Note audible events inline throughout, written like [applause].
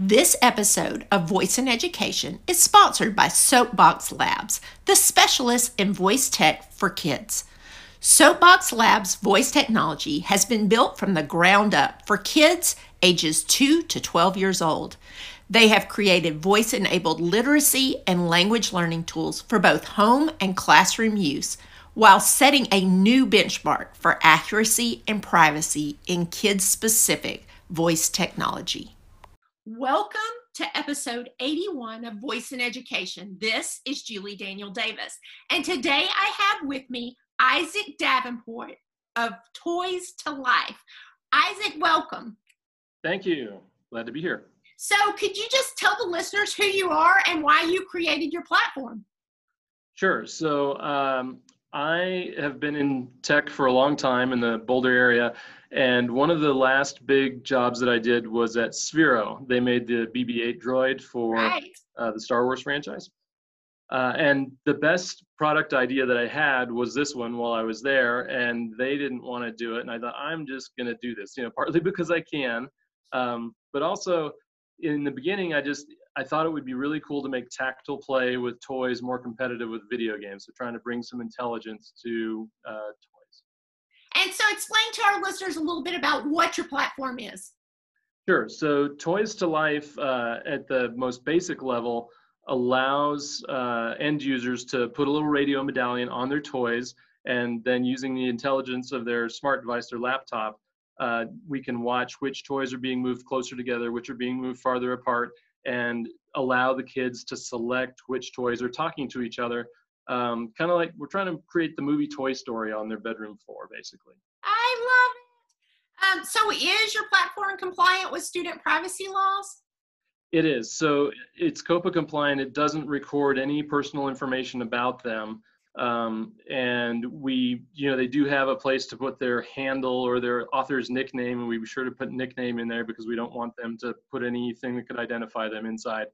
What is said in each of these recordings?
This episode of Voice in Education is sponsored by Soapbox Labs, the specialist in voice tech for kids. Soapbox Labs voice technology has been built from the ground up for kids ages 2 to 12 years old. They have created voice enabled literacy and language learning tools for both home and classroom use while setting a new benchmark for accuracy and privacy in kids specific voice technology. Welcome to episode 81 of Voice in Education. This is Julie Daniel Davis. And today I have with me Isaac Davenport of Toys to Life. Isaac, welcome. Thank you. Glad to be here. So, could you just tell the listeners who you are and why you created your platform? Sure. So, um, I have been in tech for a long time in the Boulder area, and one of the last big jobs that I did was at Sphero. They made the BB-8 droid for right. uh, the Star Wars franchise. Uh, and the best product idea that I had was this one while I was there, and they didn't want to do it. And I thought, I'm just going to do this, you know, partly [laughs] because I can, um, but also in the beginning, I just I thought it would be really cool to make tactile play with toys more competitive with video games. So trying to bring some intelligence to uh, toys. And so, explain to our listeners a little bit about what your platform is. Sure. So, Toys to Life uh, at the most basic level allows uh, end users to put a little radio medallion on their toys, and then using the intelligence of their smart device, their laptop, uh, we can watch which toys are being moved closer together, which are being moved farther apart, and allow the kids to select which toys are talking to each other. Um, kind of like we're trying to create the movie Toy Story on their bedroom floor, basically. I love it. Um, so, is your platform compliant with student privacy laws? It is. So, it's COPPA compliant. It doesn't record any personal information about them. Um, and we, you know, they do have a place to put their handle or their author's nickname, and we be sure to put nickname in there because we don't want them to put anything that could identify them inside.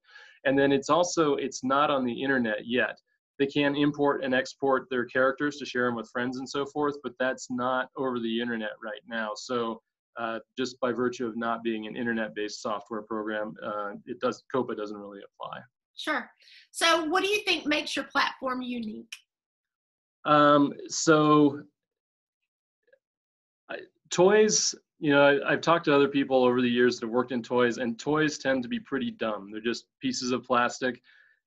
And then it's also it's not on the internet yet. They can import and export their characters to share them with friends and so forth, but that's not over the internet right now. So uh, just by virtue of not being an internet-based software program, uh, it does COPPA doesn't really apply. Sure. So, what do you think makes your platform unique? Um, so I, toys, you know, I, have talked to other people over the years that have worked in toys, and toys tend to be pretty dumb. They're just pieces of plastic,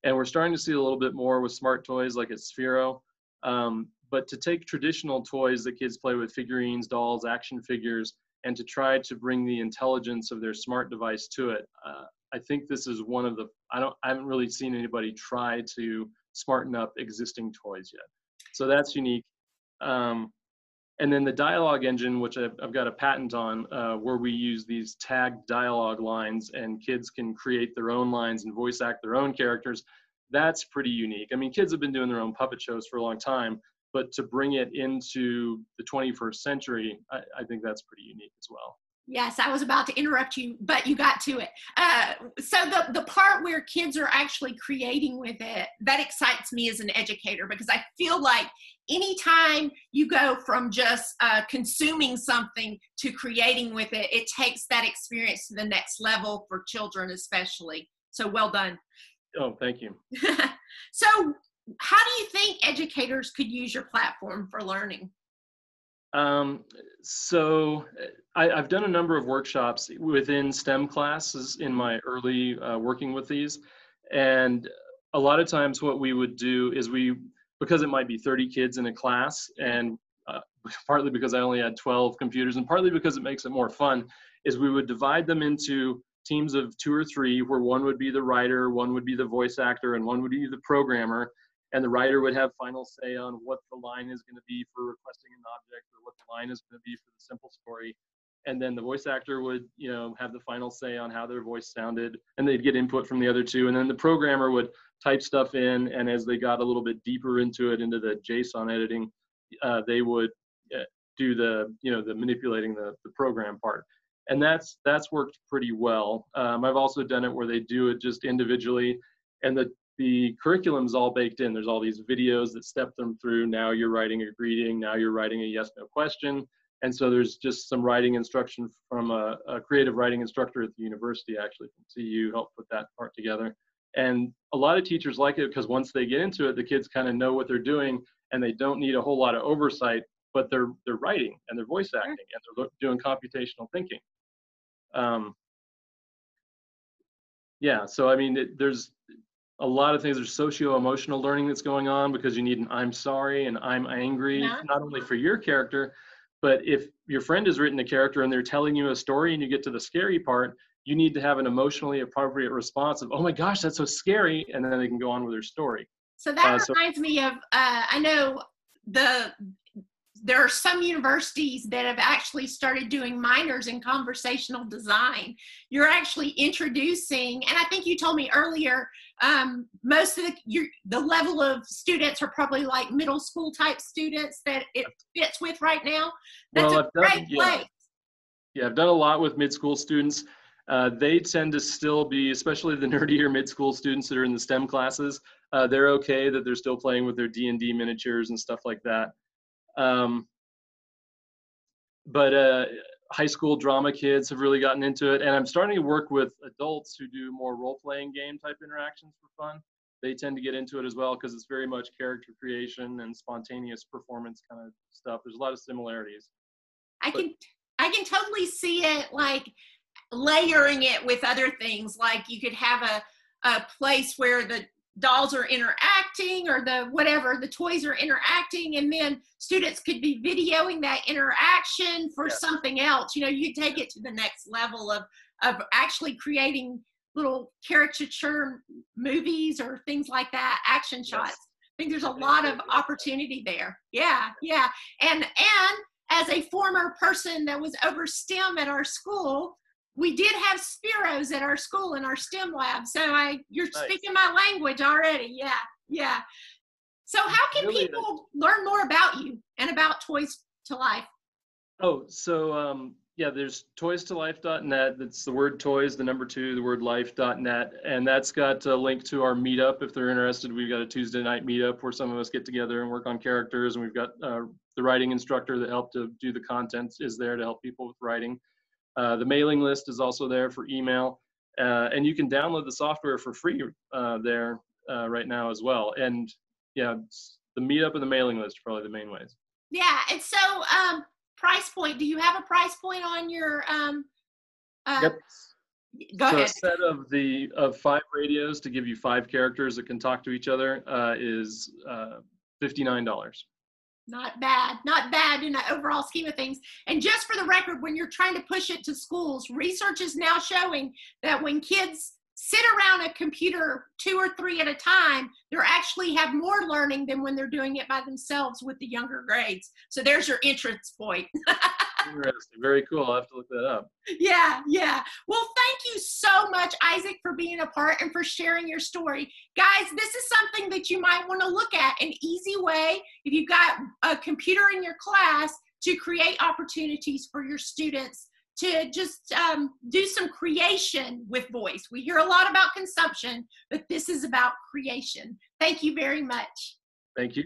and we're starting to see a little bit more with smart toys like at Sphero. Um, but to take traditional toys that kids play with, figurines, dolls, action figures, and to try to bring the intelligence of their smart device to it, uh, I think this is one of the. I don't. I haven't really seen anybody try to smarten up existing toys yet. So that's unique. Um, and then the dialogue engine, which I've, I've got a patent on, uh, where we use these tagged dialogue lines and kids can create their own lines and voice act their own characters. That's pretty unique. I mean, kids have been doing their own puppet shows for a long time, but to bring it into the 21st century, I, I think that's pretty unique as well. Yes, I was about to interrupt you, but you got to it. Uh, so the the part where kids are actually creating with it that excites me as an educator because I feel like anytime you go from just uh, consuming something to creating with it, it takes that experience to the next level for children, especially. So well done. Oh, thank you. [laughs] so, how do you think educators could use your platform for learning? Um, so I, have done a number of workshops within STEM classes in my early uh, working with these. And a lot of times what we would do is we, because it might be 30 kids in a class and uh, [laughs] partly because I only had 12 computers and partly because it makes it more fun, is we would divide them into teams of two or three where one would be the writer, one would be the voice actor, and one would be the programmer and the writer would have final say on what the line is going to be for requesting an object or what the line is going to be for the simple story. And then the voice actor would you know have the final say on how their voice sounded and they'd get input from the other two. And then the programmer would type stuff in and as they got a little bit deeper into it into the json editing uh, they would uh, do the you know the manipulating the, the program part. And that's that's worked pretty well. Um, i've also done it where they do it just individually and the the curriculum's all baked in. There's all these videos that step them through. Now you're writing a greeting. Now you're writing a yes no question. And so there's just some writing instruction from a, a creative writing instructor at the university, actually from CU, helped put that part together. And a lot of teachers like it because once they get into it, the kids kind of know what they're doing and they don't need a whole lot of oversight, but they're they're writing and they're voice acting and they're doing computational thinking. Um, yeah, so I mean, it, there's a lot of things. There's socio-emotional learning that's going on because you need an "I'm sorry" and "I'm angry" Yeah. not only for your character, but if your friend has written a character and they're telling you a story and you get to the scary part, you need to have an emotionally appropriate response of "Oh my gosh, that's so scary," and then they can go on with their story. So that Uh, so- reminds me of uh, I know the there are some universities that have actually started doing minors in conversational design. You're actually introducing, and I think you told me earlier, um, most of the the level of students are probably like middle school type students that it fits with right now. That's Well, a I've done- great yeah. place. Yeah, I've done a lot with mid-school students. Uh, they tend to still be, especially the [laughs] nerdier mid-school students that are in the STEM classes. Uh, they're okay that they're still playing with their D and D miniatures and stuff like that. Um, but uh, high school drama kids have really gotten into it, and I'm starting to work with adults who do more role-playing game type interactions for fun. They tend to get into it as well because it's very much character creation and spontaneous performance kind of stuff. There's a lot of similarities. I But- can I can totally see it like layering it with other things. Like you could have a a place where the dolls are interacting or the whatever the toys are interacting and then students could be videoing that interaction for Yes. something else. You know you take it to the next level of of actually creating little caricature movies or things like that action Yes. shots. I think there's a lot of opportunity there. Yeah yeah. And and as a former person that was over STEM at our school, we did have Spheros at our school in our STEM lab. So I, you're Nice. speaking my language already. Yeah, yeah. So how can Really, people learn more about you and about Toys to Life? Oh, so um, yeah, there's toys2life.net. That's the word toys, the number two, the word life.net. And that's got a link to our meetup if they're interested. We've got a Tuesday night meetup where some of us get together and work on characters. And we've got uh, the writing instructor that helped to do the content is there to help people with writing. Uh, the mailing list is also there for email. Uh, and you can download the software for free uh, there uh, right now as well. And yeah, the meetup and the mailing list are probably the main ways. Yeah. And so, um, price point. Do you have a price point on your? Um, uh, Yep. Go so ahead. a set of the of five radios to give you five characters that can talk to each other uh, is uh, fifty nine dollars. Not bad, not bad in the overall scheme of things. And just for the record, when you're trying to push it to schools, research is now showing that when kids sit around a computer two or three at a time, they actually have more learning than when they're doing it by themselves with the younger grades. So there's your entrance point. [laughs] Interesting, very cool. I'll have to look that up. yeah, yeah. Well, thank you so much, Isaac, for being a part and for sharing your story. Guys, this is something that you might want to look at an easy way if you've got a computer in your class to create opportunities for your students to just um, do some creation with voice. We hear a lot about consumption, but this is about creation. Thank you very much. Thank you.